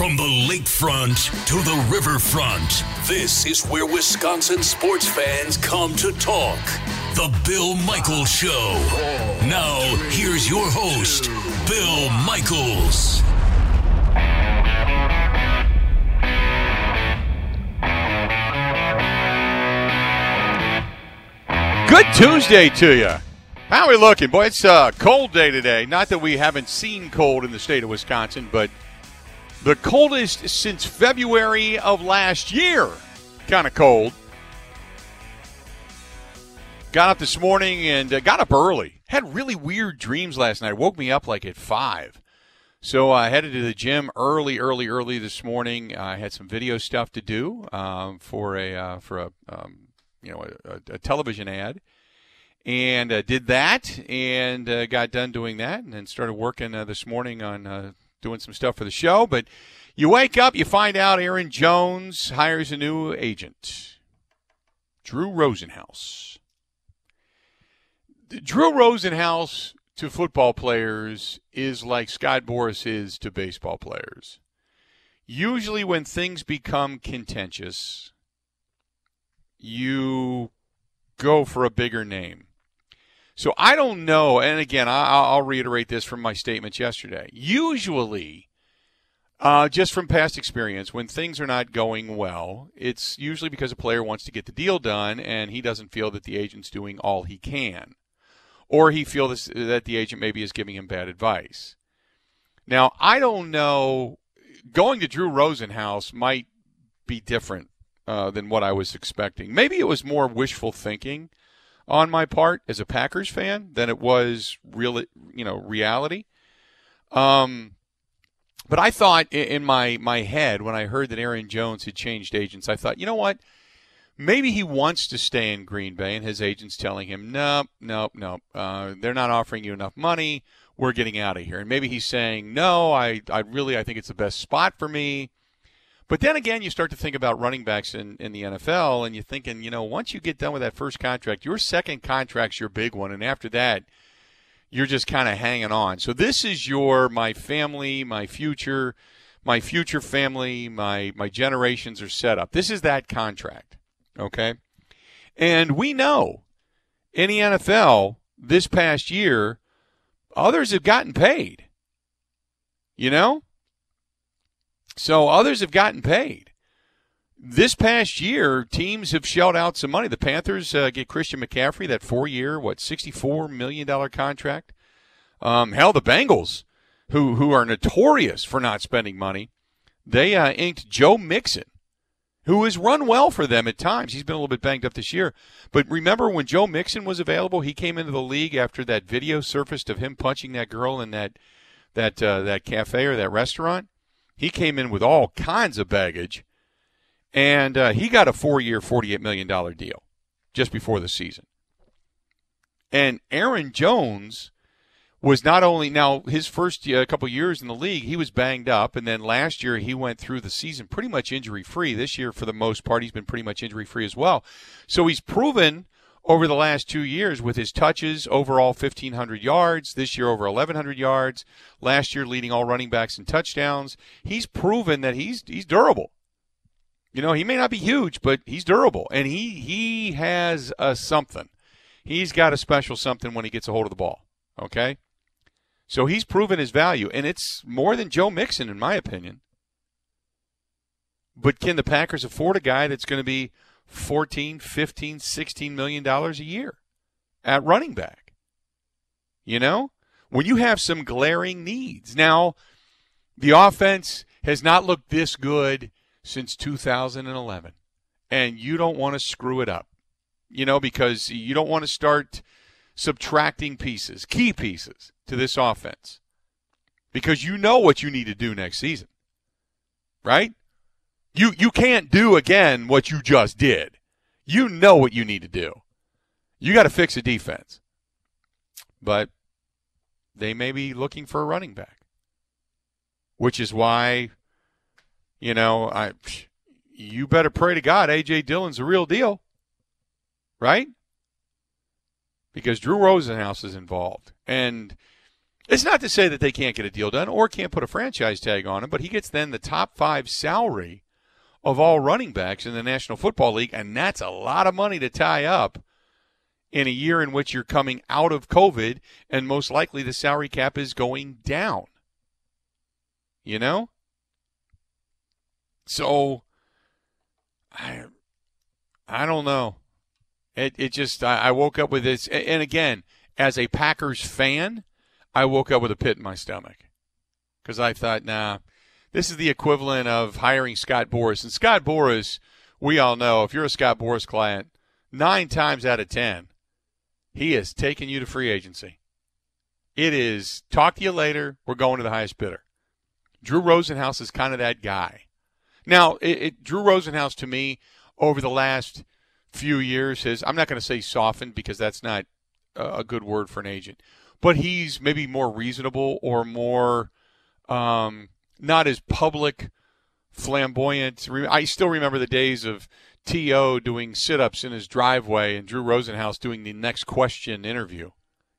From the lakefront to the riverfront, this is where Wisconsin sports fans come to talk. The Bill Michaels Show. Now, here's your host, Bill Michaels. Good Tuesday to you. How are we looking? Boy, it's a cold day today. Not that we haven't seen cold in the state of Wisconsin, but the coldest since February of last year. Kind of cold. Got up this morning and uh, got up early. Had really weird dreams last night. Woke me up like at 5. So I headed to the gym early, early, early this morning. I had some video stuff to do um, for a uh, for a um, you know a, a, television ad, and uh, did that and uh, got done doing that, and then started working uh, this morning on uh, doing some stuff for the show. But you wake up, you find out Aaron Jones hires a new agent, Drew Rosenhaus. Drew Rosenhaus to football players is like Scott Boras is to baseball players. Usually, when things become contentious, you go for a bigger name. So I don't know. And again, I'll reiterate this from my statements yesterday. Usually, uh, just from past experience, when things are not going well, it's usually because a player wants to get the deal done and he doesn't feel that the agent's doing all he can. Or he feels that the agent maybe is giving him bad advice. Now, I don't know. Going to Drew Rosenhaus might be different uh, than what I was expecting. Maybe it was more wishful thinking on my part as a Packers fan than it was real, you know, reality. Um, but I thought in my my head when I heard that Aaron Jones had changed agents, I thought, you know what? Maybe he wants to stay in Green Bay, and his agent's telling him, "No, no, no, Uh, they're not offering you enough money. We're getting out of here. And maybe he's saying, no, I, I really, I think it's the best spot for me. But then again, you start to think about running backs in, in the NFL, and you're thinking, you know, once you get done with that first contract, your second contract's your big one, and after that, you're just kind of hanging on. So this is your my family, my future, my future family, my my generations are set up. This is that contract, okay? And we know in the NFL this past year, others have gotten paid. You know, so others have gotten paid. This past year, teams have shelled out some money. The Panthers uh, get Christian McCaffrey, that four year, what, $64 million contract. Um, hell, the Bengals, who, who are notorious for not spending money, they uh, inked Joe Mixon, who has run well for them at times. He's been a little bit banged up this year. But remember when Joe Mixon was available, he came into the league after that video surfaced of him punching that girl in that that uh, that cafe or that restaurant. He came in with all kinds of baggage, and uh, he got a four-year, $48 million deal just before the season. And Aaron Jones was not only now his first uh, couple years in the league, he was banged up, and then last year he went through the season pretty much injury free. This year, for the most part, he's been pretty much injury free as well. So he's proven over the last two years with his touches, overall 1,500 yards, this year over 1,100 yards, last year leading all running backs in touchdowns. He's proven that he's he's durable. You know, he may not be huge, but he's durable, and he he has a something. He's got a special something when he gets a hold of the ball. Okay, So he's proven his value, and it's more than Joe Mixon, in my opinion. But can the Packers afford a guy that's going to be 14, 15, 16 million dollars a year at running back? You know, when you have some glaring needs. Now, the offense has not looked this good since 2011, and you don't want to screw it up. You know, because you don't want to start subtracting pieces, key pieces to this offense. Because you know what you need to do next season. Right? You you can't do again what you just did. You know what you need to do. You got to fix the defense. But they may be looking for a running back. Which is why you know, I you better pray to God AJ Dillon's the real deal. Right? Because Drew Rosenhaus is involved. And it's not to say that they can't get a deal done or can't put a franchise tag on him, but he gets then the top five salary of all running backs in the National Football League, and that's a lot of money to tie up in a year in which you're coming out of COVID, and most likely the salary cap is going down. You know? So I I don't know. It it just I, I woke up with this and again, as a Packers fan, I woke up with a pit in my stomach. Because I thought, nah, this is the equivalent of hiring Scott Boras. And Scott Boras, we all know, if you're a Scott Boras client, nine times out of ten, he is taking you to free agency. It is talk to you later. We're going to the highest bidder. Drew Rosenhaus is kind of that guy. Now, it, it, Drew Rosenhaus to me over the last few years has I'm not going to say softened because that's not a good word for an agent, but he's maybe more reasonable or more um, not as public, flamboyant. I still remember the days of T.O. doing sit ups in his driveway and Drew Rosenhaus doing the next question interview,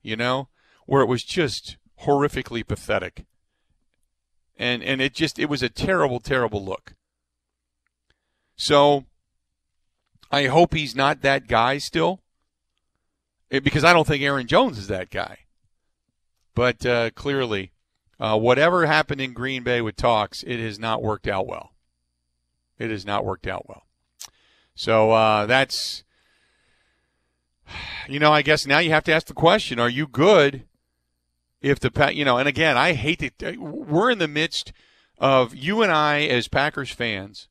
you know, where it was just horrifically pathetic. And, and it just, it was a terrible, terrible look. So I hope he's not that guy still, eh, because I don't think Aaron Jones is that guy. But uh, clearly, uh, whatever happened in Green Bay with talks, it has not worked out well. It has not worked out well. So uh, that's, you know, I guess now you have to ask the question: Are you good? If the you know, and again, I hate to. We're in the midst of you and I as Packers fans.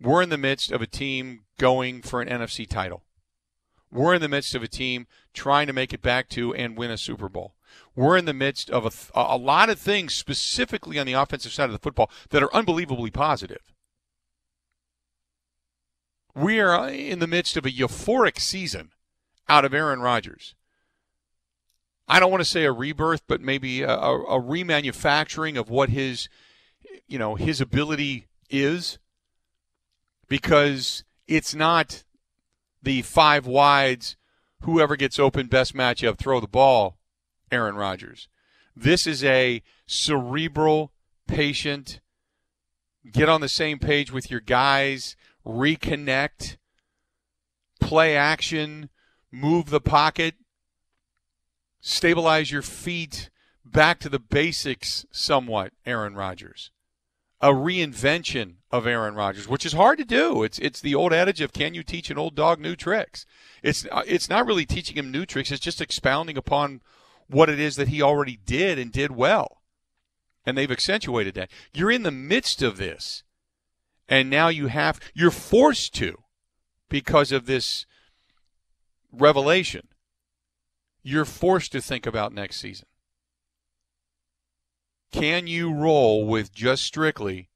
We're in the midst of a team going for an NFC title. We're in the midst of a team trying to make it back to and win a Super Bowl we're in the midst of a, a lot of things, specifically on the offensive side of the football, that are unbelievably positive. We are uh, in the midst of a euphoric season out of Aaron Rodgers. I don't want to say a rebirth, but maybe a, a, remanufacturing of what his, you know, his ability is, because it's not the five wides, whoever gets open, best matchup, throw the ball Aaron Rodgers. This is a cerebral, patient, get on the same page with your guys, reconnect, play action, move the pocket, stabilize your feet, back to the basics somewhat, Aaron Rodgers. A reinvention of Aaron Rodgers, which is hard to do. It's it's the old adage of can you teach an old dog new tricks? It's uh, it's not really teaching him new tricks, it's just expounding upon what it is that he already did and did well. And they've accentuated that. You're in the midst of this. And now you have, you're forced to because of this revelation. You're forced to think about next season. Can you roll with just strictly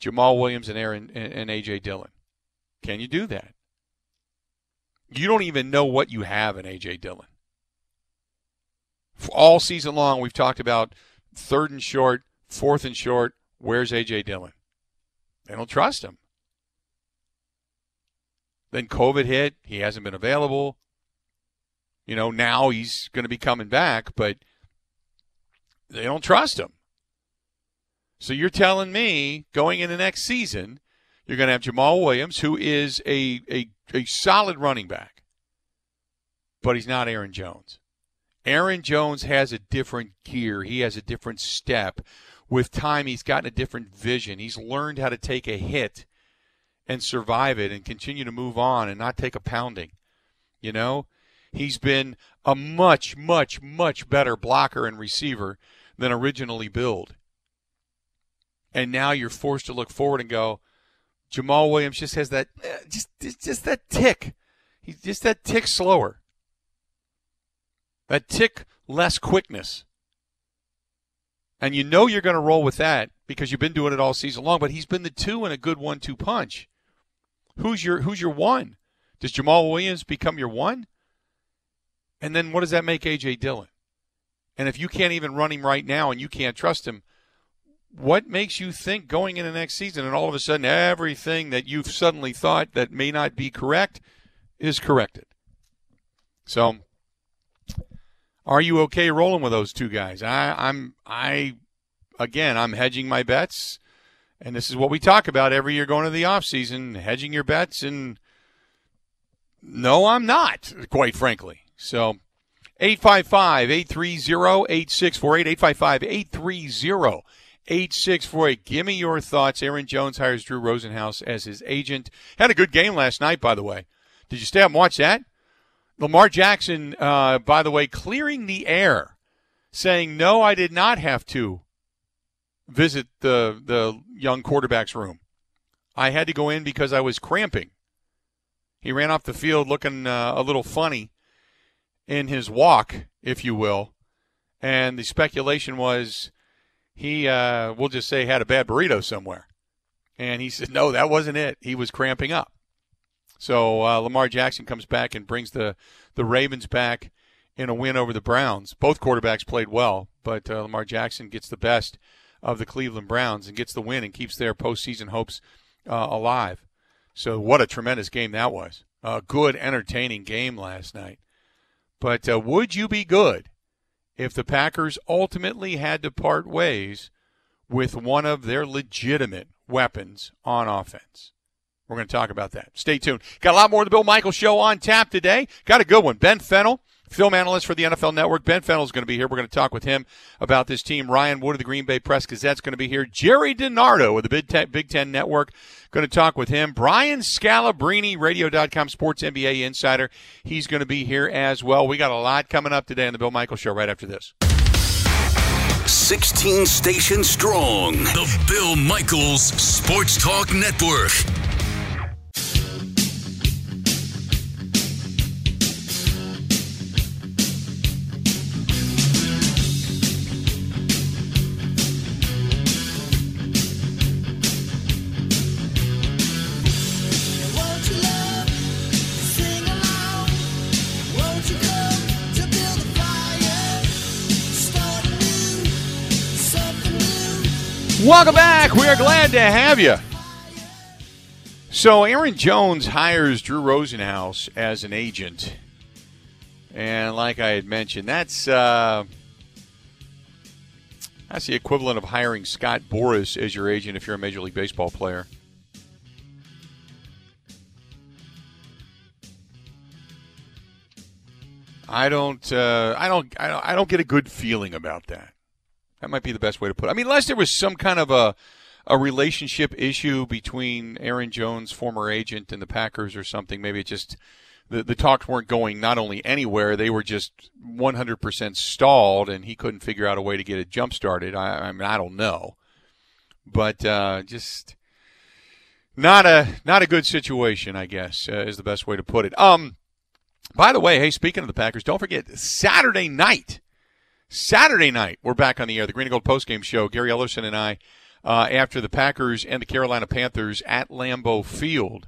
Jamaal Williams and Aaron and AJ Dillon? Can you do that? You don't even know what you have in AJ Dillon all season long, we've talked about third and short, fourth and short. Where's A.J. Dillon? They don't trust him. Then COVID hit. He hasn't been available. You know, now he's going to be coming back, but they don't trust him. So you're telling me going into next season, you're going to have Jamaal Williams, who is a, a, a solid running back, but he's not Aaron Jones Aaron Jones has a different gear. He has a different step. With time, he's gotten a different vision. He's learned how to take a hit and survive it and continue to move on and not take a pounding. You know, he's been a much, much, much better blocker and receiver than originally billed. And now you're forced to look forward and go, Jamaal Williams just has that, eh, just, just that tick. He's just that tick slower. That tick less quickness. And you know you're going to roll with that because you've been doing it all season long, but he's been the two and a good one two punch. Who's your who's your one? Does Jamaal Williams become your one? And then what does that make AJ Dillon? And if you can't even run him right now and you can't trust him, what makes you think going into next season and all of a sudden everything that you've suddenly thought that may not be correct is corrected? So are you okay rolling with those two guys? I, I'm I again I'm hedging my bets. And this is what we talk about every year going to the off season, hedging your bets and no, I'm not, quite frankly. So 855 830 8648. 855 830 8648. Give me your thoughts. Aaron Jones hires Drew Rosenhaus as his agent. Had a good game last night, by the way. Did you stay up and watch that? Lamar Jackson, uh, by the way, clearing the air, saying, No, I did not have to visit the, the young quarterback's room. I had to go in because I was cramping. He ran off the field looking uh, a little funny in his walk, if you will. And the speculation was he, uh, we'll just say, had a bad burrito somewhere. And he said, no, that wasn't it. He was cramping up. So uh, Lamar Jackson comes back and brings the, the Ravens back in a win over the Browns. Both quarterbacks played well, but uh, Lamar Jackson gets the best of the Cleveland Browns and gets the win and keeps their postseason hopes uh, alive. So what a tremendous game that was. A good, entertaining game last night. But uh, would you be good if the Packers ultimately had to part ways with one of their legitimate weapons on offense. We're going to talk about that. Stay tuned. Got a lot more of the Bill Michaels Show on tap today. Got a good one. Ben Fennell, film analyst for the NFL Network. Ben Fennell is going to be here. We're going to talk with him about this team. Ryan Wood of the Green Bay Press Gazette is going to be here. Jerry DiNardo of the Big Ten, Big Ten Network going to talk with him. Brian Scalabrine, Radio.com Sports NBA Insider. He's going to be here as well. We got a lot coming up today on the Bill Michaels Show right after this. 16 stations strong. The Bill Michaels Sports Talk Network. Welcome back. We are glad to have you. So, Aaron Jones hires Drew Rosenhaus as an agent. And like I had mentioned, that's uh, that's the equivalent of hiring Scott Boras as your agent if you're a Major League Baseball player. I don't, uh, I don't, I don't, I don't get a good feeling about that. That might be the best way to put it. I mean, unless there was some kind of a a relationship issue between Aaron Jones, former agent, and the Packers or something. Maybe it just the the talks weren't going not only anywhere, they were just 100% stalled, and he couldn't figure out a way to get it jump started. I, I mean, I don't know, but uh, just not a not a good situation, I guess, uh, is the best way to put it. Um, by the way, hey, speaking of the Packers, don't forget Saturday night Saturday night, we're back on the air, the Green and Gold postgame show. Gary Ellerson and I, uh, after the Packers and the Carolina Panthers at Lambeau Field.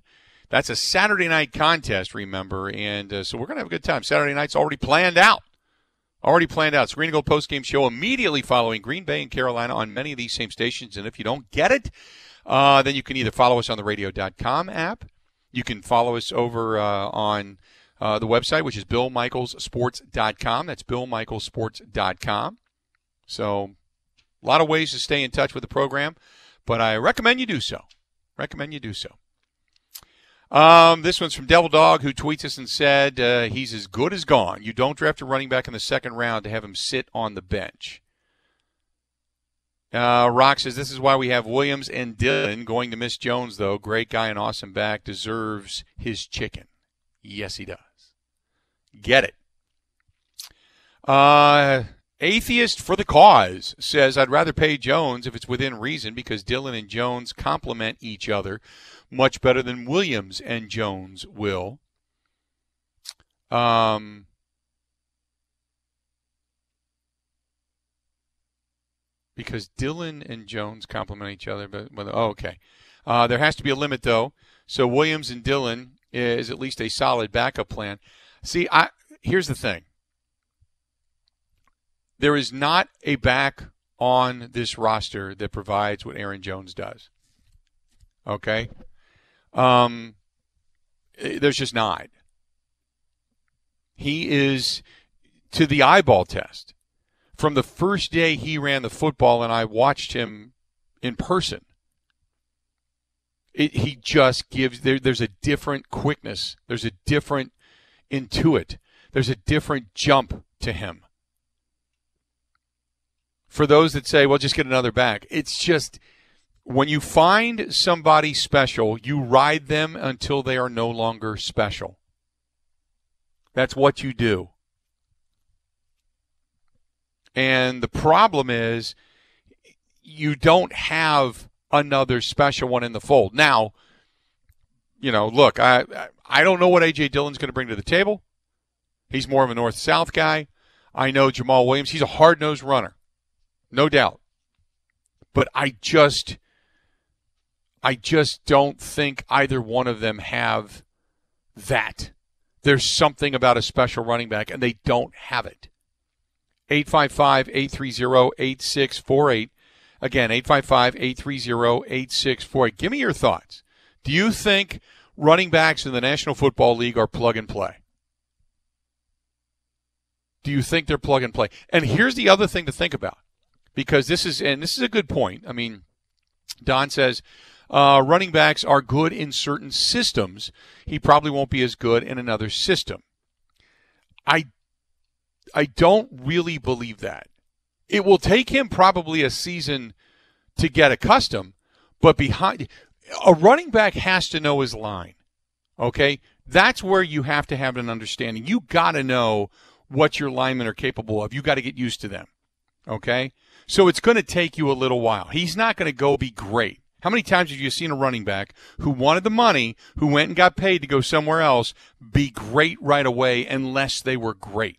That's a Saturday night contest, remember, and uh, so we're going to have a good time. Saturday night's already planned out. Already planned out. It's Green and Gold postgame show immediately following Green Bay and Carolina on many of these same stations. And if you don't get it, uh, then you can either follow us on the radio.com app. You can follow us over uh, on uh, the website, which is BillMichaelsSports.com. That's BillMichaelsSports.com. So, a lot of ways to stay in touch with the program, but I recommend you do so. Recommend you do so. Um, this one's from Devil Dog, who tweets us and said uh, he's as good as gone. You don't draft a running back in the second round to have him sit on the bench. Uh, Rock says this is why we have Williams and Dillon going to miss Jones, though. Great guy and awesome back deserves his chicken. Yes, he does. Get it. Uh, Atheist for the cause says I'd rather pay Jones if it's within reason because Dillon and Jones complement each other much better than Williams and Jones will. Um, because Dillon and Jones complement each other, but, oh, okay. Uh, there has to be a limit though. So Williams and Dillon is at least a solid backup plan. See, I here's the thing. There is not a back on this roster that provides what Aaron Jones does. Okay? Um, eh, there's just not. He is to the eyeball test. From the first day he ran the football and I watched him in person, it, he just gives there, there's a different quickness, there's a different intuit, there's a different jump to him. For those that say, well, just get another back, it's just when you find somebody special, you ride them until they are no longer special. That's what you do. And the problem is you don't have another special one in the fold. Now, you know, look, I I don't know what AJ Dillon's going to bring to the table. He's more of a north south guy. I know Jamaal Williams, he's a hard-nosed runner. No doubt. But I just I just don't think either one of them have that. There's something about a special running back, and they don't have it. 855 830 8648. Again, 855 830 8648. Give me your thoughts. Do you think running backs in the National Football League are plug and play? Do you think they're plug and play? And here's the other thing to think about because this is, and this is a good point. I mean, Don says, uh, running backs are good in certain systems. He probably won't be as good in another system. I I don't really believe that. It will take him probably a season to get accustomed, but behind a running back has to know his line. Okay? That's where you have to have an understanding. You got to know what your linemen are capable of. You got to get used to them. Okay? So it's going to take you a little while. He's not going to go be great. How many times have you seen a running back who wanted the money, who went and got paid to go somewhere else, be great right away unless they were great?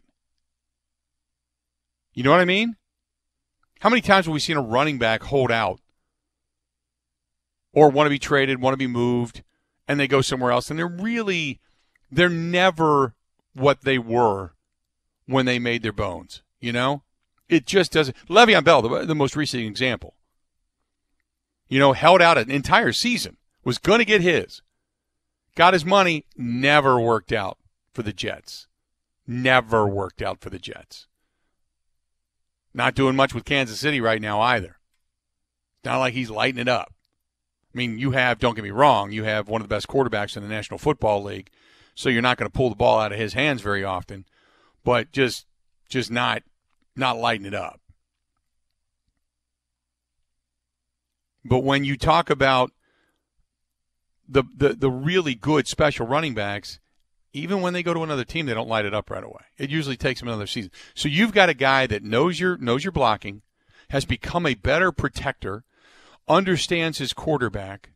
You know what I mean? How many times have we seen a running back hold out or want to be traded, want to be moved, and they go somewhere else and they're really they're never what they were when they made their bones, you know? It just doesn't Le'Veon Bell, the, the most recent example you know, held out an entire season, was going to get his, got his money, never worked out for the Jets. Never worked out for the Jets. Not doing much with Kansas City right now either. Not like he's lighting it up. I mean, you have, don't get me wrong, you have one of the best quarterbacks in the National Football League, so you're not going to pull the ball out of his hands very often, but just just not not lighting it up. But when you talk about the, the, the really good special running backs, even when they go to another team, they don't light it up right away. It usually takes them another season. So you've got a guy that knows your knows your blocking, has become a better protector, understands his quarterback,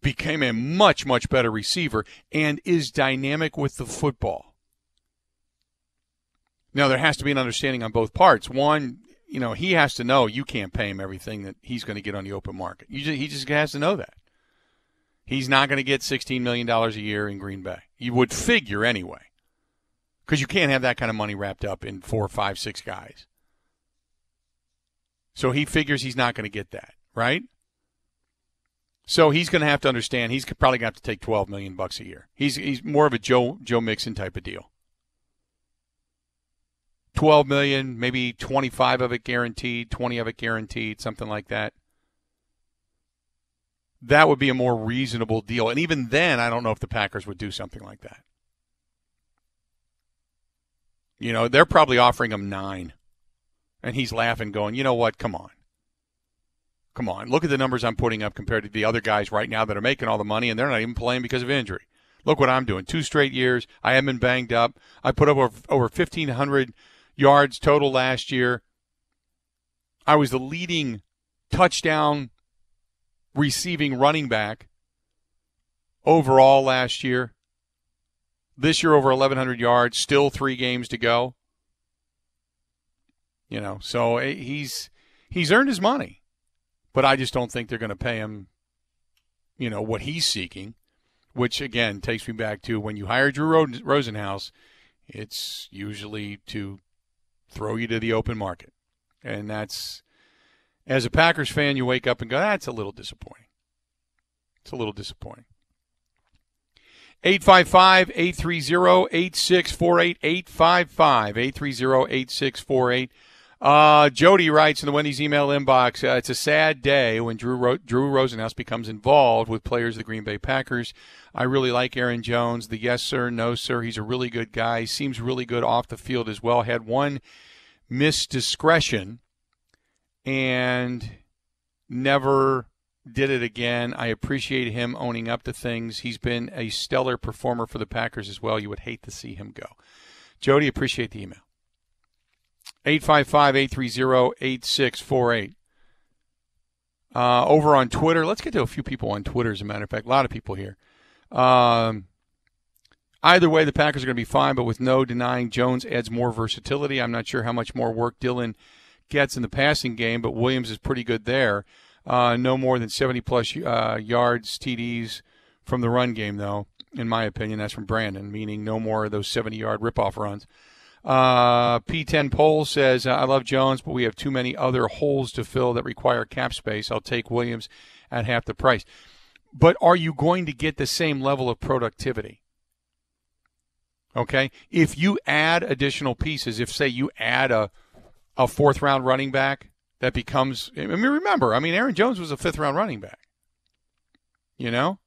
became a much much better receiver, and is dynamic with the football. Now there has to be an understanding on both parts. One, you know, he has to know you can't pay him everything that he's going to get on the open market. Just, he just has to know that. He's not going to get $16 million a year in Green Bay. You would figure anyway. Because you can't have that kind of money wrapped up in four, five, six guys. So he figures he's not going to get that, right? So he's going to have to understand he's probably going to have to take 12 million bucks a year. He's he's more of a Joe Joe Mixon type of deal. 12 million, maybe 25 of it guaranteed, 20 of it guaranteed, something like that. that would be a more reasonable deal. And even then, I don't know if the Packers would do something like that. You know, they're probably offering him nine. And he's laughing, going, you know what? Come on. Come on. Look at the numbers I'm putting up compared to the other guys right now that are making all the money, and they're not even playing because of injury. Look what I'm doing. Two straight years. I haven't been banged up. I put up over, over 1,500 yards total last year. I was the leading touchdown receiving running back overall last year. This year, over 1,100 yards, still three games to go. You know, so eh, he's he's earned his money, but I just don't think they're going to pay him. You know what he's seeking, which again takes me back to when you hire Drew Rosenhaus, it's usually to throw you to the open market, and that's as a Packers fan, you wake up and go, that's a little disappointing. It's a little disappointing. 855 830 8648. 855 830 8648. Uh, Jody writes in the Wendy's email inbox, uh, it's a sad day when Drew, Ro- Drew Rosenhaus becomes involved with players of the Green Bay Packers. I really like Aaron Jones. The yes, sir, no, sir. He's a really good guy. Seems really good off the field as well. Had one misdiscretion and never did it again. I appreciate him owning up to things. He's been a stellar performer for the Packers as well. You would hate to see him go. Jody, appreciate the email. 855 830 8648. Uh, over on Twitter, let's get to a few people on Twitter, as a matter of fact. A lot of people here. Um, either way, the Packers are going to be fine, but with no denying Jones adds more versatility. I'm not sure how much more work Dillon gets in the passing game, but Williams is pretty good there. Uh, no more than 70 plus uh, yards, TDs from the run game, though, in my opinion. That's from Brandon, meaning no more of those 70 yard ripoff runs. Uh, P10 Poll says, I love Jones, but we have too many other holes to fill that require cap space. I'll take Williams at half the price. But are you going to get the same level of productivity? Okay. If you add additional pieces, if, say, you add a, a fourth round running back that becomes. I mean, remember, I mean, Aaron Jones was a fifth round running back. You know,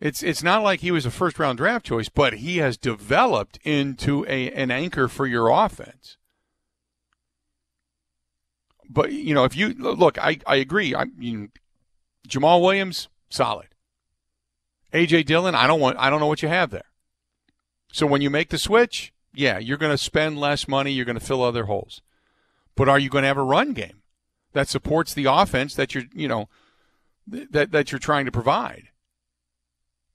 it's it's not like he was a first round draft choice, but he has developed into a an anchor for your offense. But you know, if you look, I, I agree. I mean, Jamaal Williams solid. AJ Dillon, I don't want I don't know what you have there. So when you make the switch, yeah, you're going to spend less money. You're going to fill other holes. But are you going to have a run game that supports the offense that you're, you know, that, that you're trying to provide?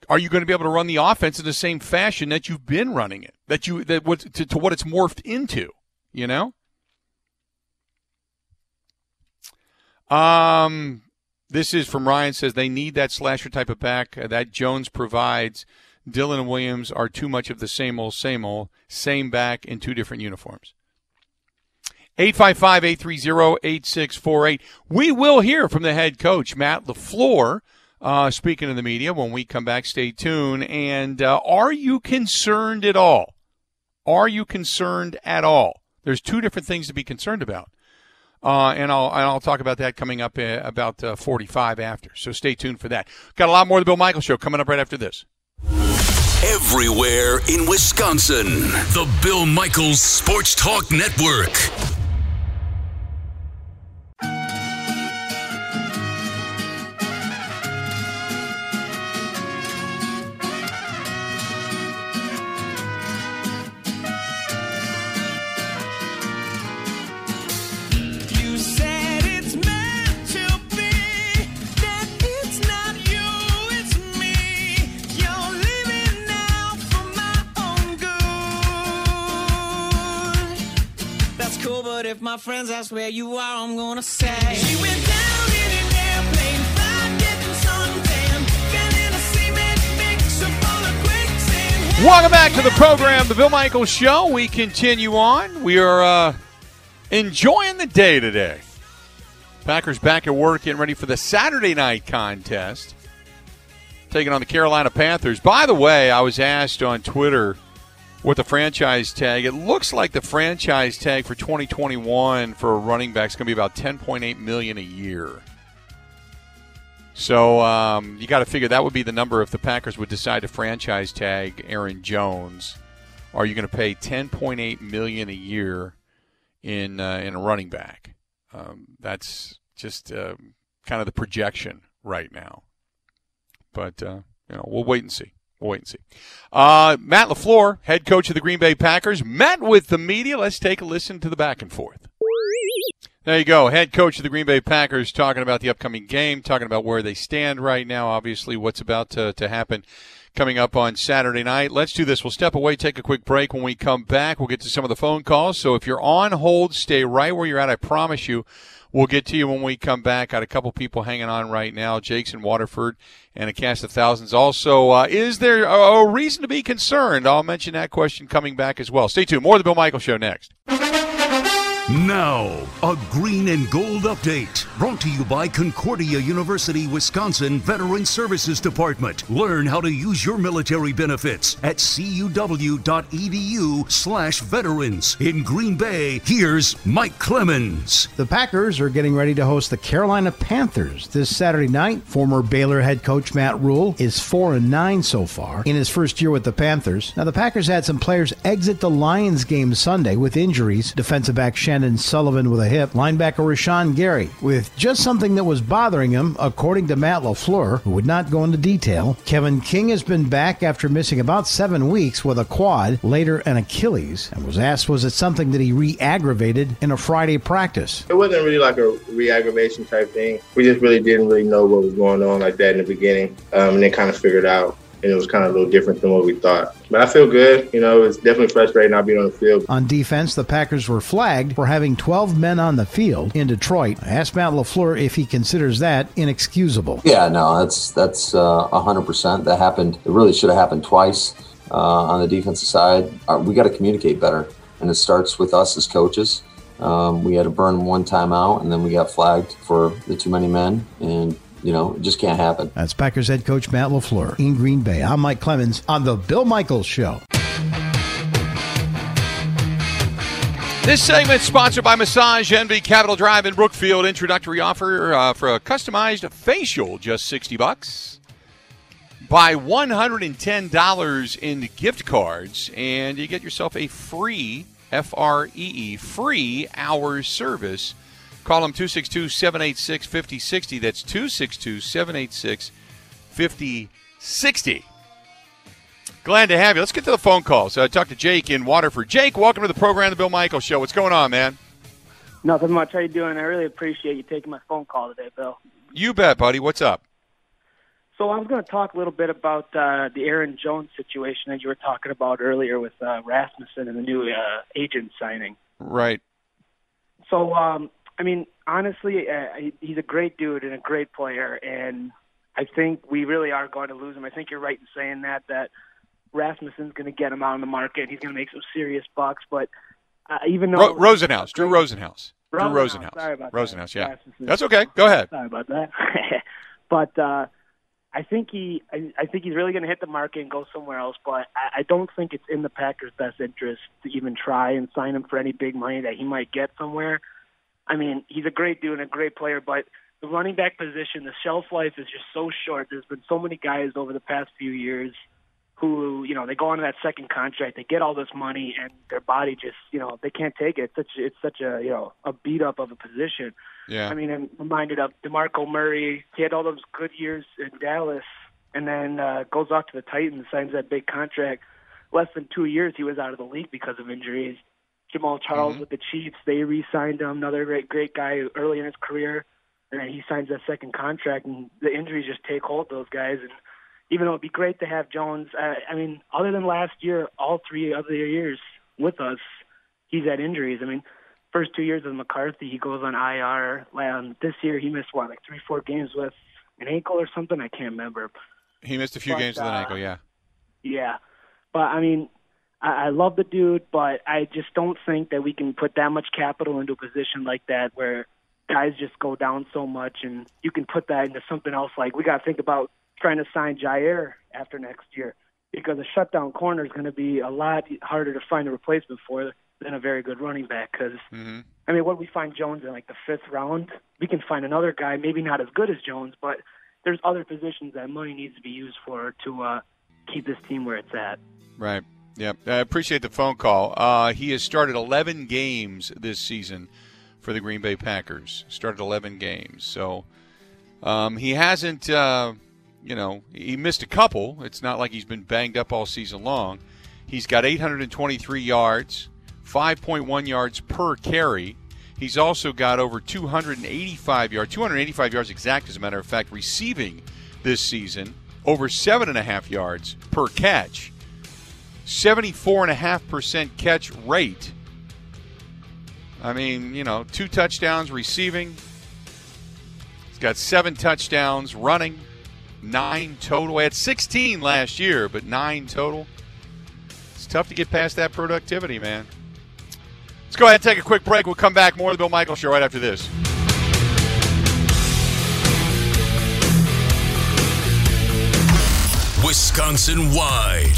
Are you going to be able to run the offense in the same fashion that you've been running it? That you that what to, to what it's morphed into, you know? Um, this is from Ryan says they need that slasher type of back uh, that Jones provides. Dillon and Williams are too much of the same old, same old, same back in two different uniforms. 855 830 8648. We will hear from the head coach, Matt LaFleur, uh, speaking to the media when we come back. Stay tuned. And uh, are you concerned at all? Are you concerned at all? There's two different things to be concerned about. Uh, and I'll and I'll talk about that coming up uh, about uh, 45 after. So stay tuned for that. Got a lot more of the Bill Michael Show coming up right after this everywhere in Wisconsin. The Bill Michaels Sports Talk Network. My friends ask where you are, I'm gonna say she went down in an airplane, five getting suntan, in a cement mixer full of quicksand. Welcome back to the program, the Bill Michaels Show. We continue on. We are uh, enjoying the day today. Packers back at work, getting ready for the Saturday night contest, taking on the Carolina Panthers. By the way, I was asked on Twitter with the franchise tag. It looks like the franchise tag for 2021 for a running back is going to be about 10.8 million a year. So um, you got to figure that would be the number if the Packers would decide to franchise tag Aaron Jones. Are you going to pay 10.8 million a year in uh, in a running back? Um, that's just uh, kind of the projection right now. But uh, you know, we'll wait and see. Wait and see. Uh, Matt LaFleur, head coach of the Green Bay Packers, met with the media. Let's take a listen to the back and forth. There you go. Head coach of the Green Bay Packers talking about the upcoming game, talking about where they stand right now, obviously, what's about to, to happen coming up on Saturday night. Let's do this. We'll step away, take a quick break. When we come back, we'll get to some of the phone calls. So if you're on hold, stay right where you're at. I promise you. We'll get to you when we come back. Got a couple people hanging on right now. Jake's in Waterford and a cast of thousands. Also, uh, is there a, a reason to be concerned? I'll mention that question coming back as well. Stay tuned. More of the Bill Michael Show next. Now, a green and gold update brought to you by Concordia University, Wisconsin Veteran Services Department. Learn how to use your military benefits at cuw.edu slash veterans. In Green Bay, here's Mike Clemens. The Packers are getting ready to host the Carolina Panthers this Saturday night. Former Baylor head coach Matt Rhule is 4 and 9 so far in his first year with the Panthers. Now the Packers had some players exit the Lions game Sunday with injuries. Defensive back Chandon Sullivan with a hip, linebacker Rashan Gary with just something that was bothering him according to Matt LaFleur, who would not go into detail. Kevin King has been back after missing about 7 weeks with a quad, later an Achilles, and was asked was it something that he re-aggravated in a Friday practice. It wasn't really like a re-aggravation type thing. We just really didn't really know what was going on like that in the beginning, um, and then kind of figured out. And it was kind of a little different than what we thought. But I feel good. You know, it's definitely frustrating not being on the field. On defense, the Packers were flagged for having 12 men on the field in Detroit. I asked Matt LaFleur if he considers that inexcusable. Yeah, no, that's that's uh, 100%. That happened. It really should have happened twice uh, on the defensive side. Uh, we got to communicate better, and it starts with us as coaches. Um, we had to burn one time out, and then we got flagged for the too many men, and you know, it just can't happen. That's Packers head coach Matt LaFleur in Green Bay. I'm Mike Clemens on the Bill Michaels Show. This segment sponsored by Massage Envy Capital Drive in Brookfield. Introductory offer uh, for a customized facial, just 60 bucks. Buy $110 in gift cards, and you get yourself a free, F R E E, free hour service. Call them 262 786 5060. That's 262 786 5060. Glad to have you. Let's get to the phone calls. I uh, talked to Jake in Waterford. Jake, welcome to the program, The Bill Michael Show. What's going on, man? Nothing much. How you doing? I really appreciate you taking my phone call today, Bill. You bet, buddy. What's up? So I was going to talk a little bit about uh, the Aaron Jones situation that you were talking about earlier with uh, Rasmussen and the new uh, agent signing. Right. So, um, I mean, honestly, uh, he- he's a great dude and a great player, and I think we really are going to lose him. I think you're right in saying that that Rasmussen's going to get him out on the market. He's going to make some serious bucks, but uh, even though Ro- Rosenhaus. Drew Rosenhaus. Drew Rosenhaus, sorry about that. Rosenhaus, yeah. Rasmussen. That's okay. Go ahead. Sorry about that. but uh, I think he, I, I think he's really going to hit the market and go somewhere else. But I, I don't think it's in the Packers' best interest to even try and sign him for any big money that he might get somewhere. I mean, he's a great dude and a great player, but the running back position, the shelf life is just so short. There's been so many guys over the past few years who, you know, they go on to that second contract, they get all this money, and their body just, you know, they can't take it. It's such, it's such a, you know, a beat up of a position. Yeah. I mean, I'm reminded of DeMarco Murray. He had all those good years in Dallas, and then uh, goes off to the Titans, signs that big contract. Less than two years, he was out of the league because of injuries. Jamaal Charles with the Chiefs, they re-signed him. Another great, great guy early in his career, and then he signs that second contract, and the injuries just take hold of those guys. And even though it'd be great to have Jones, uh, I mean, other than last year, all three other years with us, he's had injuries. I mean, first two years with McCarthy, he goes on IR. Um, this year, he missed what, like three, four games with an ankle or something. I can't remember. He missed a few But, games with an uh, ankle, yeah. Yeah, but I mean, I, I love the dude, but I just don't think that we can put that much capital into a position like that where guys just go down so much, and you can put that into something else. Like we got to think about trying to sign Jaire after next year because a shutdown corner is going to be a lot harder to find a replacement for than a very good running back. Because hmm I mean, what we find Jones in like the fifth round, we can find another guy, maybe not as good as Jones, but there's other positions that money needs to be used for to uh, keep this team where it's at. Right. Yep. I appreciate the phone call. Uh, he has started 11 games this season for the Green Bay Packers. Started 11 games. So um, he hasn't, uh, you know, he missed a couple. It's not like he's been banged up all season long. He's got 823 yards, 5.1 yards per carry. He's also got over 285 yards, 285 yards exact, as a matter of fact, receiving this season, over seven and a half yards per catch, 74.5% catch rate. I mean, you know, two touchdowns receiving. He's got seven touchdowns running, nine total. He had 16 last year, but nine total. It's tough to get past that productivity, man. Let's go ahead and take a quick break. We'll come back more of the Bill Michael Show right after this. Wisconsin wide,